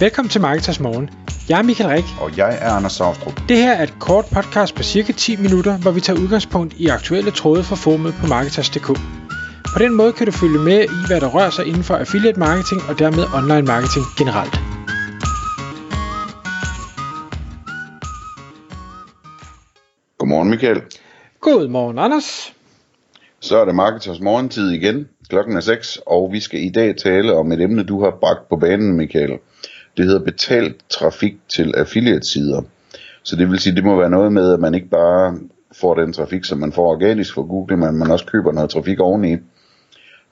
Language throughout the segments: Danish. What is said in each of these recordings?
Velkommen til Marketers Morgen. Jeg er Michael Rik. Og jeg er Anders Saustrup. Det her er et kort podcast på cirka 10 minutter, hvor vi tager udgangspunkt i aktuelle tråde fra formet på Marketers.dk. På den måde kan du følge med i, hvad der rører sig inden for affiliate marketing og dermed online marketing generelt. Godmorgen Michael. Godmorgen Anders. Så er det Marketers morgentid igen. Klokken er 6, og vi skal i dag tale om et emne, du har bragt på banen, Michael. Det hedder betalt trafik til affiliate-sider. Så det vil sige, det må være noget med, at man ikke bare får den trafik, som man får organisk fra Google, men man også køber noget trafik oveni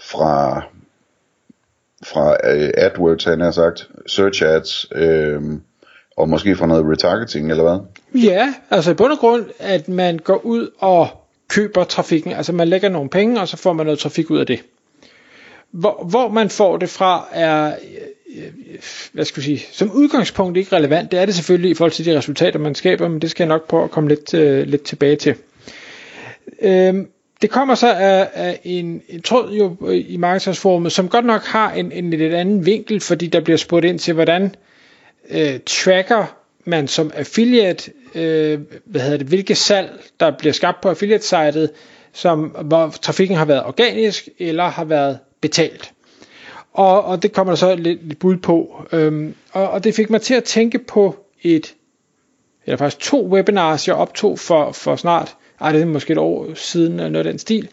fra, fra øh, AdWords, han har sagt, Search Ads, øh, og måske fra noget retargeting, eller hvad? Ja, altså i bund og grund, at man går ud og køber trafikken. Altså man lægger nogle penge, og så får man noget trafik ud af det. Hvor, hvor man får det fra er, Øh, hvad skal jeg sige, som udgangspunkt ikke relevant. Det er det selvfølgelig i forhold til de resultater, man skaber, men det skal jeg nok prøve at komme lidt, øh, lidt tilbage til. Øhm, det kommer så af, af en, en tråd jo øh, i markedsforumet, som godt nok har en, en lidt anden vinkel, fordi der bliver spurgt ind til, hvordan øh, tracker man som affiliate, øh, hvad hedder det, hvilke salg, der bliver skabt på affiliate-sitet, som, hvor trafikken har været organisk eller har været betalt. Og, og det kommer der så lidt, lidt bud på. Øhm, og, og det fik mig til at tænke på et, eller faktisk to webinars, jeg optog for, for snart, ej, det er måske et år siden, eller noget af den stil,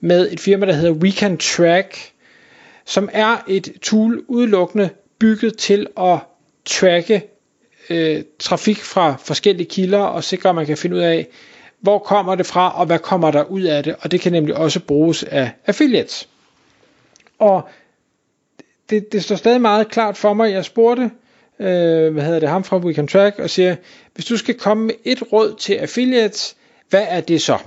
med et firma, der hedder Weekend Track, som er et tool udelukkende bygget til at tracke øh, trafik fra forskellige kilder og sikre, at man kan finde ud af, hvor kommer det fra, og hvad kommer der ud af det, og det kan nemlig også bruges af affiliates. Og det, det står stadig meget klart for mig, jeg spurgte, øh, hvad hedder det, ham fra We Can Track, og siger, hvis du skal komme med et råd til affiliates, hvad er det så?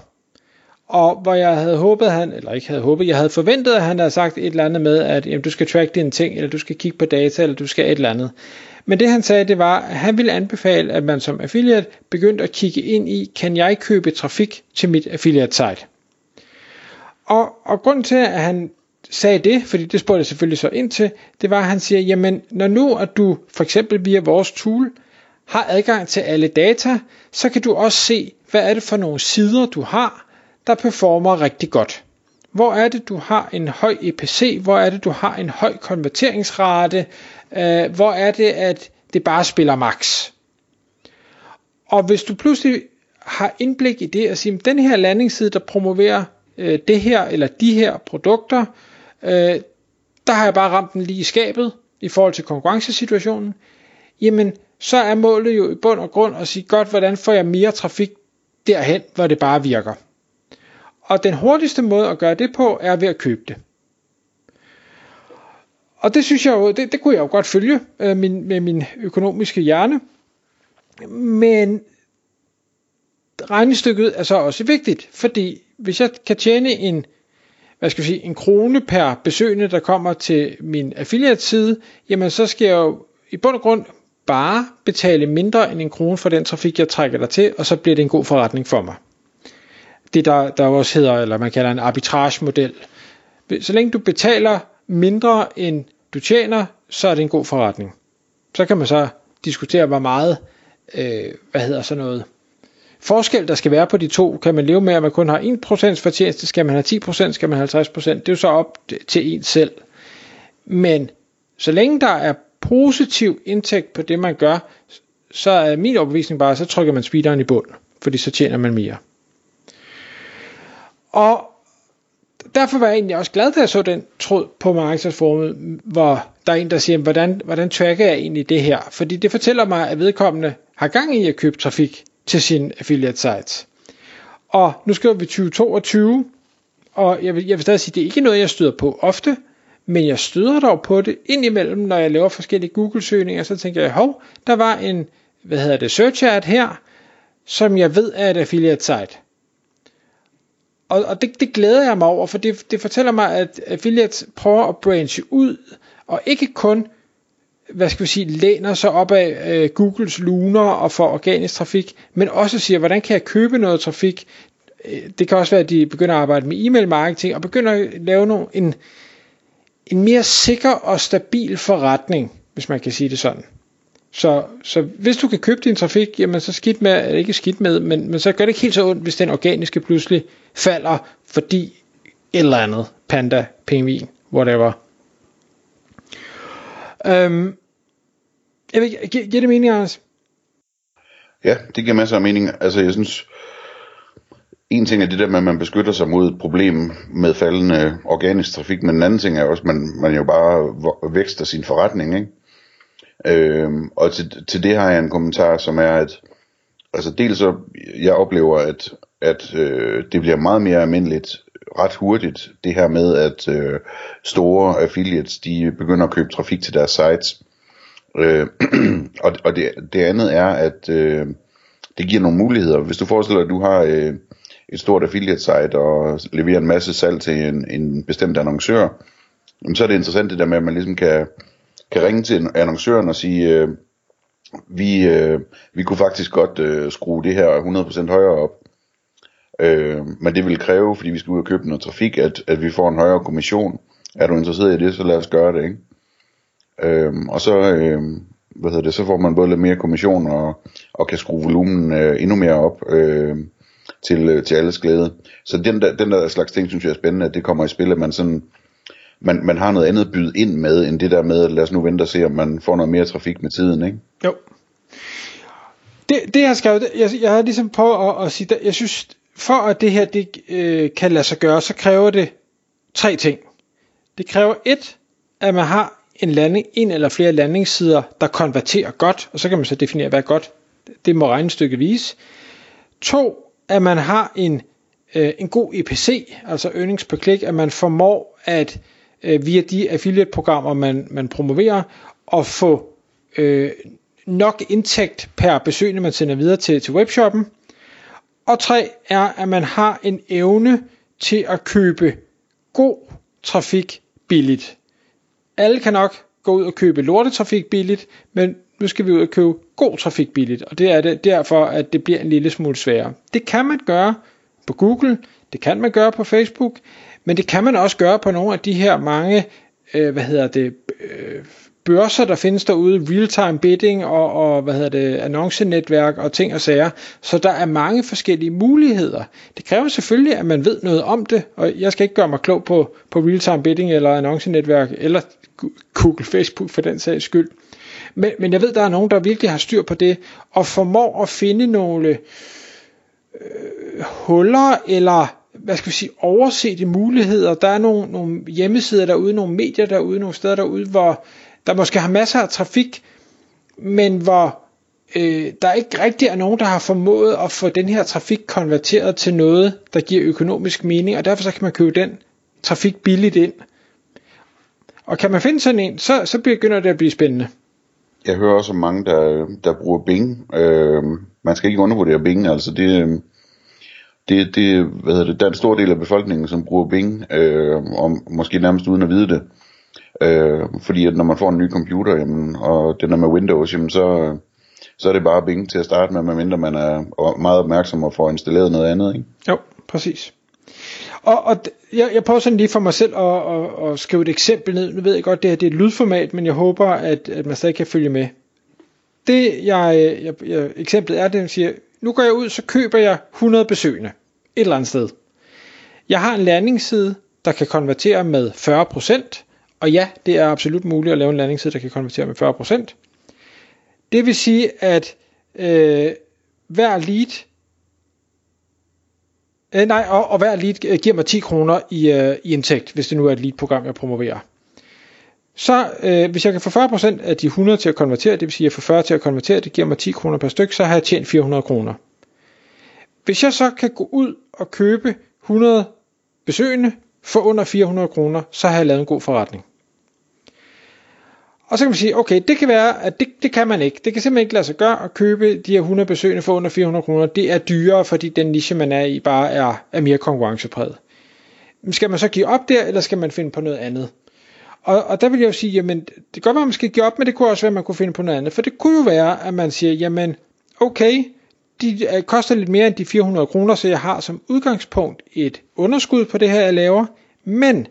Og hvor jeg havde håbet, han, eller ikke havde håbet, jeg havde forventet, at han havde sagt et eller andet med, at jamen, du skal track dine ting, eller du skal kigge på data, eller du skal et eller andet. Men det han sagde, det var, at han ville anbefale, at man som affiliate begyndte at kigge ind i, kan jeg købe trafik til mit affiliate site? Og, og grunden til, at han sagde det, fordi det spurgte jeg selvfølgelig så ind til, det var, at han siger, jamen når nu at du for eksempel via vores tool har adgang til alle data, så kan du også se, hvad er det for nogle sider, du har, der performer rigtig godt. Hvor er det, du har en høj EPC? Hvor er det, du har en høj konverteringsrate? Øh, hvor er det, at det bare spiller max? Og hvis du pludselig har indblik i det og siger, den her landingsside, der promoverer øh, det her eller de her produkter, øh, øh, der har jeg bare ramt den lige i skabet i forhold til konkurrencesituationen, jamen så er målet jo i bund og grund at sige, godt, hvordan får jeg mere trafik derhen, hvor det bare virker. Og den hurtigste måde at gøre det på, er ved at købe det. Og det synes jeg jo, det, det kunne jeg jo godt følge øh, min, med min økonomiske hjerne. Men regnestykket er så også vigtigt, fordi hvis jeg kan tjene en, hvad skal jeg sige, en krone per besøgende, der kommer til min affiliate side, jamen så skal jeg jo i bund og grund bare betale mindre end en krone for den trafik, jeg trækker der til, og så bliver det en god forretning for mig det, der, der også hedder, eller man kalder en arbitrage-model. Så længe du betaler mindre end du tjener, så er det en god forretning. Så kan man så diskutere, hvor meget, øh, hvad hedder sådan noget, forskel der skal være på de to. Kan man leve med, at man kun har 1% fortjeneste, skal man have 10%, skal man have 50%, det er jo så op til en selv. Men så længe der er positiv indtægt på det, man gør, så er min overbevisning bare, så trykker man speederen i bund, fordi så tjener man mere. Og derfor var jeg egentlig også glad, da jeg så den tråd på markedsformet, hvor der er en, der siger, hvordan, hvordan tracker jeg egentlig det her? Fordi det fortæller mig, at vedkommende har gang i at købe trafik til sin affiliate sites. Og nu skriver vi 2022, og jeg vil, jeg vil stadig sige, det er ikke noget, jeg støder på ofte, men jeg støder dog på det indimellem, når jeg laver forskellige Google-søgninger, så tænker jeg, hov, der var en, hvad hedder det, search ad her, som jeg ved er et affiliate site og, og det, det glæder jeg mig over, for det, det fortæller mig, at affiliates prøver at branche ud, og ikke kun, hvad skal vi sige, læner sig op af øh, Googles luner og får organisk trafik, men også siger, hvordan kan jeg købe noget trafik? Øh, det kan også være, at de begynder at arbejde med e-mail marketing, og begynder at lave nogle, en, en mere sikker og stabil forretning, hvis man kan sige det sådan. Så, så hvis du kan købe din trafik, jamen så skidt med, ikke skidt med, men, men så gør det ikke helt så ondt, hvis den organiske pludselig falder, fordi et eller andet, panda, pingvin, whatever. Øhm, jeg ved, gi- giver det mening, Anders? Ja, det giver masser af mening. Altså, jeg synes, en ting er det der med, at man beskytter sig mod et problem med faldende organisk trafik, men en anden ting er også, at man, man jo bare vækster sin forretning, ikke? Øhm, og til, til det har jeg en kommentar, som er, at altså dels så, jeg oplever, at, at øh, det bliver meget mere almindeligt ret hurtigt, det her med, at øh, store affiliates, de begynder at købe trafik til deres sites. Øh, og og det, det andet er, at øh, det giver nogle muligheder. Hvis du forestiller dig, at du har øh, et stort affiliate site og leverer en masse salg til en, en bestemt annoncør, så er det interessant det der med, at man ligesom kan, kan ringe til annoncøren og sige, øh, vi, øh, vi kunne faktisk godt øh, skrue det her 100% højere op. Øh, men det vil kræve, fordi vi skal ud og købe noget trafik, at, at vi får en højere kommission. Er du interesseret i det, så lad os gøre det, ikke? Øh, og så, øh, hvad hedder det, så får man både lidt mere kommission og, og kan skrue volumen øh, endnu mere op øh, til, øh, til alles glæde. Så den der, den der slags ting, synes jeg er spændende, at det kommer i spil, at man sådan man, man har noget andet at byde ind med, end det der med, at lad os nu vente og se, om man får noget mere trafik med tiden, ikke? Jo. Det, det jeg har skrevet, jeg, jeg har ligesom på at, at sige, jeg synes, for at det her det, øh, kan lade sig gøre, så kræver det tre ting. Det kræver et, at man har en, landing, en eller flere landingssider, der konverterer godt, og så kan man så definere, hvad er godt. Det må regnestykket vise. To, at man har en, øh, en god EPC, altså earnings per click, at man formår at øh, via de affiliate-programmer, man, man promoverer, at få øh, nok indtægt per besøgende, man sender videre til, til webshoppen. Og tre er, at man har en evne til at købe god trafik billigt. Alle kan nok gå ud og købe lortetrafik billigt, men nu skal vi ud og købe god trafik billigt, og det er det derfor, at det bliver en lille smule sværere. Det kan man gøre på Google, det kan man gøre på Facebook, men det kan man også gøre på nogle af de her mange, øh, hvad hedder det, øh, børser, der findes derude, real-time bidding og, og hvad hedder det, annoncenetværk og ting og sager. Så der er mange forskellige muligheder. Det kræver selvfølgelig, at man ved noget om det, og jeg skal ikke gøre mig klog på, på real-time bidding eller annoncenetværk, eller Google, Facebook for den sags skyld. Men, men jeg ved, der er nogen, der virkelig har styr på det, og formår at finde nogle øh, huller, eller hvad skal vi sige, oversete muligheder. Der er nogle, nogle hjemmesider derude, nogle medier derude, nogle steder derude, hvor der måske har masser af trafik, men hvor øh, der ikke rigtig er nogen, der har formået at få den her trafik konverteret til noget, der giver økonomisk mening, og derfor så kan man købe den trafik billigt ind. Og kan man finde sådan en, så, så begynder det at blive spændende. Jeg hører også om mange, der, der bruger Bing. Øh, man skal ikke undervurdere Bing, altså det, øh, det, det, hvad hedder det, der er en stor del af befolkningen, som bruger Bing, øh, og måske nærmest uden at vide det. Øh, fordi at når man får en ny computer, jamen, og den er med Windows, jamen, så, så er det bare Bing til at starte med, medmindre man er meget opmærksom og får installeret noget andet. Ikke? Jo, præcis. Og, og jeg, jeg prøver sådan lige for mig selv at, at, at skrive et eksempel ned. Nu ved jeg godt, det her det er et lydformat, men jeg håber, at, at man stadig kan følge med. Det jeg, jeg, jeg eksemplet er, det jeg siger, nu går jeg ud, så køber jeg 100 besøgende et eller andet sted. Jeg har en landingsside, der kan konvertere med 40%, og ja, det er absolut muligt at lave en landingsside, der kan konvertere med 40%. Det vil sige, at øh, hver lead, øh, nej, og, og hver lead øh, giver mig 10 kroner i, øh, i indtægt, hvis det nu er et lead-program, jeg promoverer. Så øh, hvis jeg kan få 40% af de 100 til at konvertere, det vil sige, at jeg får 40 til at konvertere, det giver mig 10 kroner per styk, så har jeg tjent 400 kroner. Hvis jeg så kan gå ud og købe 100 besøgende for under 400 kroner, så har jeg lavet en god forretning. Og så kan man sige, okay, det kan være, at det, det kan man ikke. Det kan simpelthen ikke lade sig gøre at købe de her 100 besøgende for under 400 kroner. Det er dyrere, fordi den niche, man er i, bare er, er mere konkurrencepræget. Skal man så give op der, eller skal man finde på noget andet? Og, og der vil jeg jo sige, jamen, det kan godt være, at man skal give op, men det kunne også være, at man kunne finde på noget andet. For det kunne jo være, at man siger, jamen, okay, de øh, koster lidt mere end de 400 kroner, så jeg har som udgangspunkt et underskud på det her, jeg laver. Men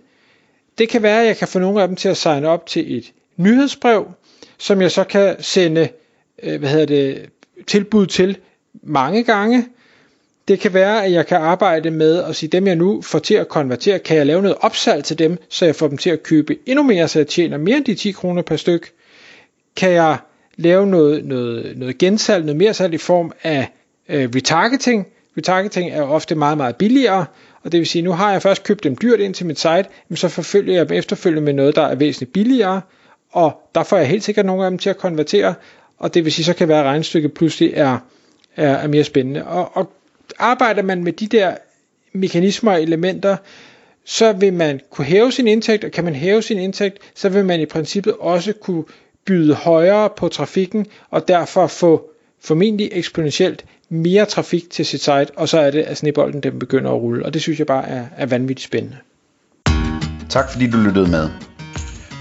det kan være, at jeg kan få nogle af dem til at signe op til et nyhedsbrev, som jeg så kan sende øh, hvad hedder det, tilbud til mange gange. Det kan være, at jeg kan arbejde med at sige, dem jeg nu får til at konvertere, kan jeg lave noget opsalg til dem, så jeg får dem til at købe endnu mere, så jeg tjener mere end de 10 kroner per styk. Kan jeg lave noget, noget, noget gensalg, noget mere salg i form af øh, retargeting. Retargeting er ofte meget, meget billigere, og det vil sige, nu har jeg først købt dem dyrt ind til mit site, men så forfølger jeg dem efterfølgende med noget, der er væsentligt billigere, og der får jeg helt sikkert nogle af dem til at konvertere, og det vil sige, så kan være, at regnstykket pludselig er, er, er mere spændende. Og, og arbejder man med de der mekanismer og elementer, så vil man kunne hæve sin indtægt, og kan man hæve sin indtægt, så vil man i princippet også kunne byde højere på trafikken, og derfor få formentlig eksponentielt mere trafik til sit site, og så er det, at snebolden den begynder at rulle, og det synes jeg bare er, er vanvittigt spændende. Tak fordi du lyttede med.